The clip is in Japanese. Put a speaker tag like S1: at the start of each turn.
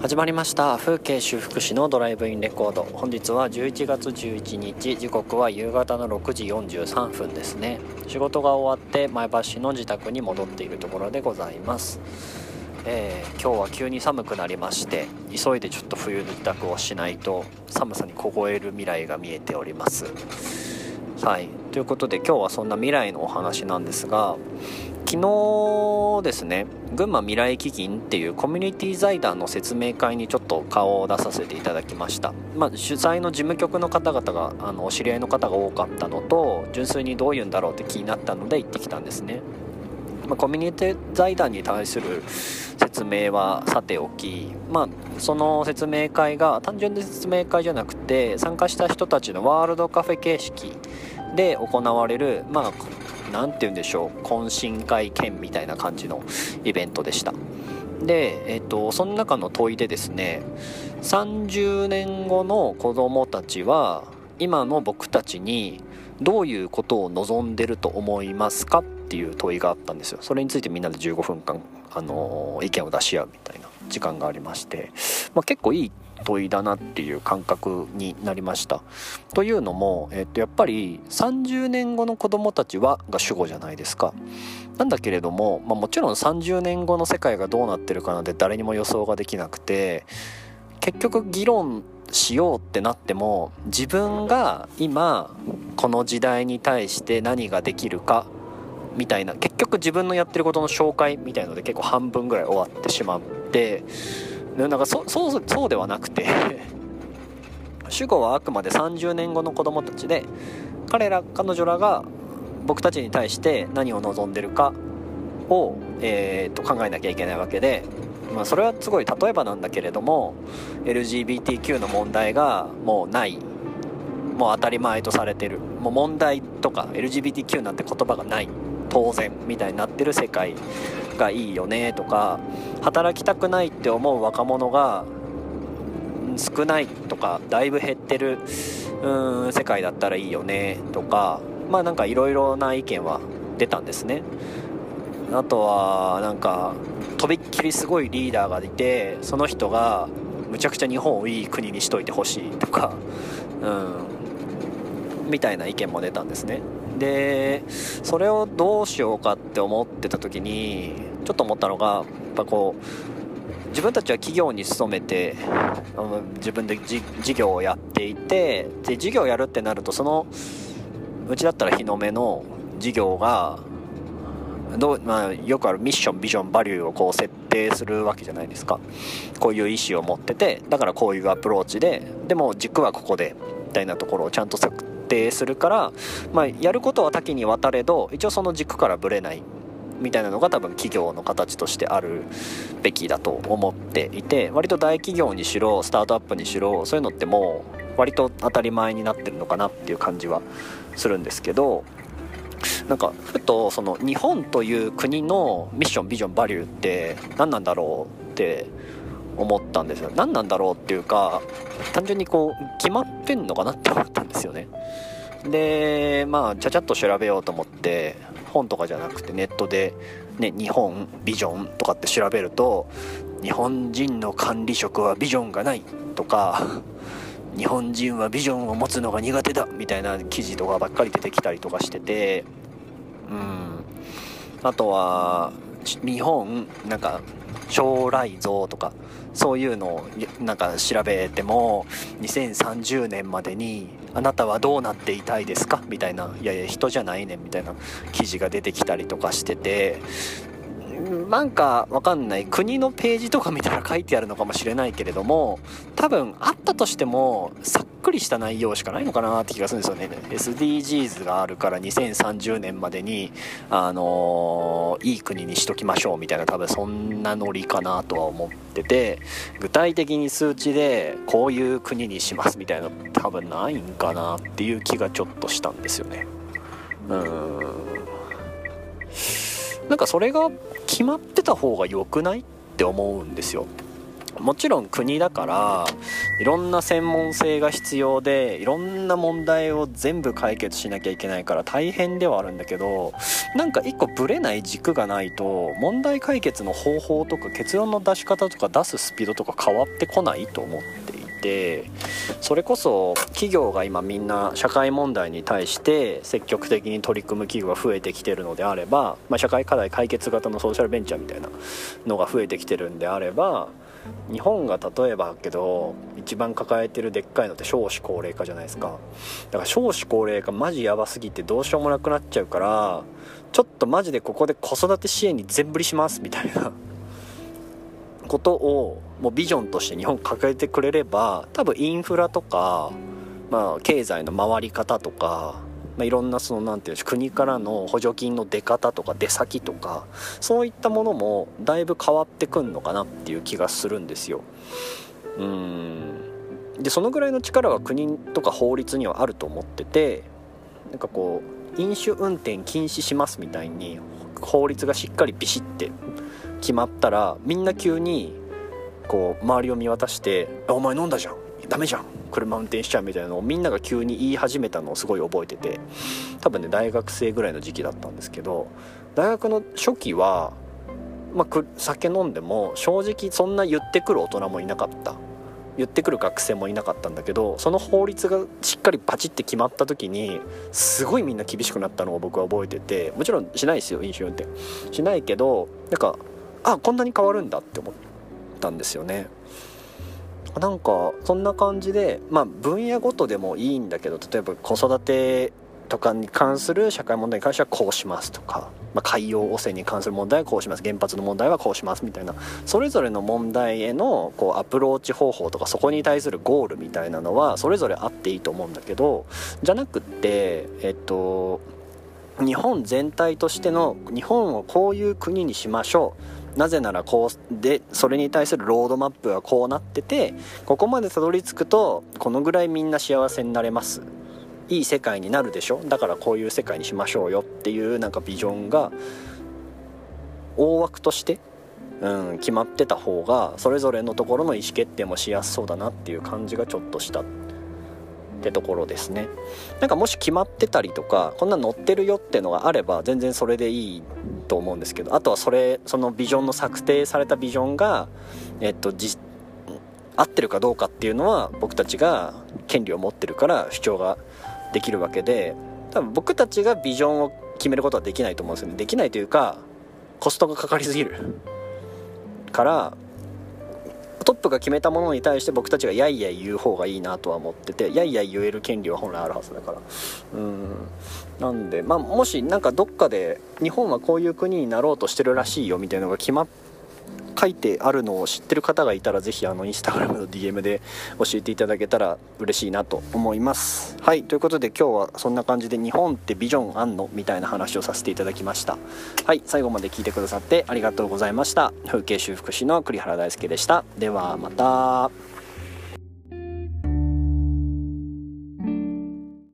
S1: 始まりました。風景修復師のドライブインレコード。本日は11月11日。時刻は夕方の6時43分ですね。仕事が終わって前橋市の自宅に戻っているところでございます。えー、今日は急に寒くなりまして急いでちょっと冬の支度をしないと寒さに凍える未来が見えております。はい。ということで今日はそんな未来のお話なんですが昨日ですね群馬未来基金っていうコミュニティ財団の説明会にちょっと顔を出させていただきました、まあ、主催の事務局の方々があのお知り合いの方が多かったのと純粋にどういうんだろうって気になったので行ってきたんですね、まあ、コミュニティ財団に対する説明はさておき、まあ、その説明会が単純な説明会じゃなくて参加した人たちのワールドカフェ形式で行われるまあ何て言うんでしょう懇親会兼みたいな感じのイベントでした。で、えっと、その中の問いでですね30年後の子どもたちは今の僕たちにどういうことを望んでると思いますかっていう問いがあったんですよ。それについてみんなで15分間、あの意見を出し合うみたいな時間がありまして、まあ、結構いい問いだなっていう感覚になりました。というのも、えっと、やっぱり30年後の子どもたちはが主語じゃないですか。なんだけれども、まあ、もちろん30年後の世界がどうなってるかなんて誰にも予想ができなくて結局議論しようってなっても自分が今この時代に対して何ができるかみたいな結局自分のやってることの紹介みたいので結構半分ぐらい終わってしまってなんかそそうそうではなくて。主語はあくまで30年後の子供たちで彼ら彼女らが僕たちに対して何を望んでるかを、えー、と考えなきゃいけないわけで、まあ、それはすごい例えばなんだけれども LGBTQ の問題がもうない。もう当たり前とされてる。もう問題とか LGBTQ なんて言葉がない。当然みたいになってる世界がいいよねとか働きたくないって思う若者が少ないとかだいぶ減ってるうん世界だったらいいよねとかまあなんかいろいろな意見は出たんですね。あとはなんかとびっきりすごいリーダーがいてその人がむちゃくちゃ日本をいい国にしといてほしいとかうんみたいな意見も出たんですね。でそれをどうしようかって思ってた時にちょっと思ったのがやっぱこう自分たちは企業に勤めて自分で事業をやっていてで事業をやるってなるとそのうちだったら日の目の事業がどう、まあ、よくあるミッションビジョンバリューをこう設定するわけじゃないですか。こういう意思を持っててだからこういうアプローチででも軸はここでみたいなところをちゃんと設定するから、まあ、やることは多岐にわたれど一応その軸からぶれないみたいなのが多分企業の形としてあるべきだと思っていて割と大企業にしろスタートアップにしろそういうのってもう割と当たり前になってるのかなっていう感じはするんですけどなんかふとその日本という国のミッションビジョンバリューって何なんだろうって思ったんですよ。何なんだろうっていうか単純にこう決まってんのかなって思ったんですよね。でまあちゃちゃっと調べようと思って本とかじゃなくてネットで、ね、日本ビジョンとかって調べると日本人の管理職はビジョンがないとか日本人はビジョンを持つのが苦手だみたいな記事とかばっかり出てきたりとかしててうん。あとは日本なんか将来像とかそういうのをなんか調べても2030年までにあなたはどうなっていたいですか？みたいないやいや人じゃないねんみたいな記事が出てきたりとかしててなんかわかんない国のページとか見たら書いてあるのかもしれないけれども多分あったとしてもさっくりした内容しかないのかなって気がするんですよね。SDGs があるから2030年までにあのー、いい国にしときましょうみたいな多分そんなノリかなとは思ってて具体的に数値でこういう国にしますみたいな多分ないんかなっていう気がちょっとしたんですよね。うん。なんかそれが決まってた方が良くないって思うんですよ。もちろん国だからいろんな専門性が必要でいろんな問題を全部解決しなきゃいけないから大変ではあるんだけどなんか一個ブレない軸がないと問題解決の方法とか結論の出し方とか出すスピードとか変わってこないと思って。てそれこそ企業が今みんな社会問題に対して積極的に取り組む企業が増えてきてるのであれば、まあ、社会課題解決型のソーシャルベンチャーみたいなのが増えてきてるんであれば日本が例えばけど一番抱えてるでっかいのって少子高齢化じゃないですか。だから少子高齢化マジやばすぎてどうしようもなくなっちゃうからちょっとマジでここで子育て支援に全振りしますみたいな。ことをもうビジョンとして日本抱えてくれれば多分インフラとか、まあ、経済の回り方とかまあ、いろんなその何て言うんでし国からの補助金の出方とか出先とかそういったものもだいぶ変わってくんのかなっていう気がするんですよ。うんでそのぐらいの力は国とか法律にはあると思っててなんかこう飲酒運転禁止しますみたいに法律がしっかりビシッて決まったらみんな急にこう周りを見渡して「お前飲んだじゃん。ダメじゃん。車運転しちゃう。みたいなのをみんなが急に言い始めたのをすごい覚えてて。多分ね大学生ぐらいの時期だったんですけど大学の初期は、まあ、酒飲んでも正直そんな言ってくる大人もいなかった。言ってくる学生もいなかったんだけどその法律がしっかりパチって決まった時にすごいみんな厳しくなったのを僕は覚えててもちろんしないですよ飲酒運転。しないけどなんかあこんなに変わるんだって思ったんですよね。なんかそんな感じでまあ分野ごとでもいいんだけど例えば子育てとかに関する社会問題に関してはこうしますとか、まあ、海洋汚染に関する問題はこうします原発の問題はこうしますみたいなそれぞれの問題へのこうアプローチ方法とかそこに対するゴールみたいなのはそれぞれあっていいと思うんだけどじゃなくってえっと日本全体としての日本をこういう国にしましょうなぜならこうでそれに対するロードマップはこうなっててここまでたどり着くとこのぐらいみんな幸せになれます。いい世界になるでしょ？だからこういう世界にしましょうよっていうなんかビジョンが大枠として、うん、決まってた方がそれぞれのところの意思決定もしやすそうだなっていう感じがちょっとした。ってところですね。なんかもし決まってたりとかこんな乗ってるよってのがあれば全然それでいいと思うんですけどあとはそれそのビジョンの策定されたビジョンがえっと合ってるかどうかっていうのは僕たちが権利を持ってるから主張ができるわけで多分僕たちがビジョンを決めることはできないと思うんですよね。できないというかコストがかかりすぎるからップが決めたものに対して僕たちがやいやい言う方がいいなとは思っててやいやい言える権利は本来あるはずだから。うん。なんでまあもしなんかどっかで日本はこういう国になろうとしてるらしいよみたいなのが決まって書いてあるのを知ってる方がいたらぜひあのインスタグラムの DM で教えていただけたら嬉しいなと思います。はい。ということで今日はそんな感じで日本ってビジョンあんのみたいな話をさせていただきました。はい。最後まで聞いてくださってありがとうございました。風景修復師の栗原大輔でしたではまた。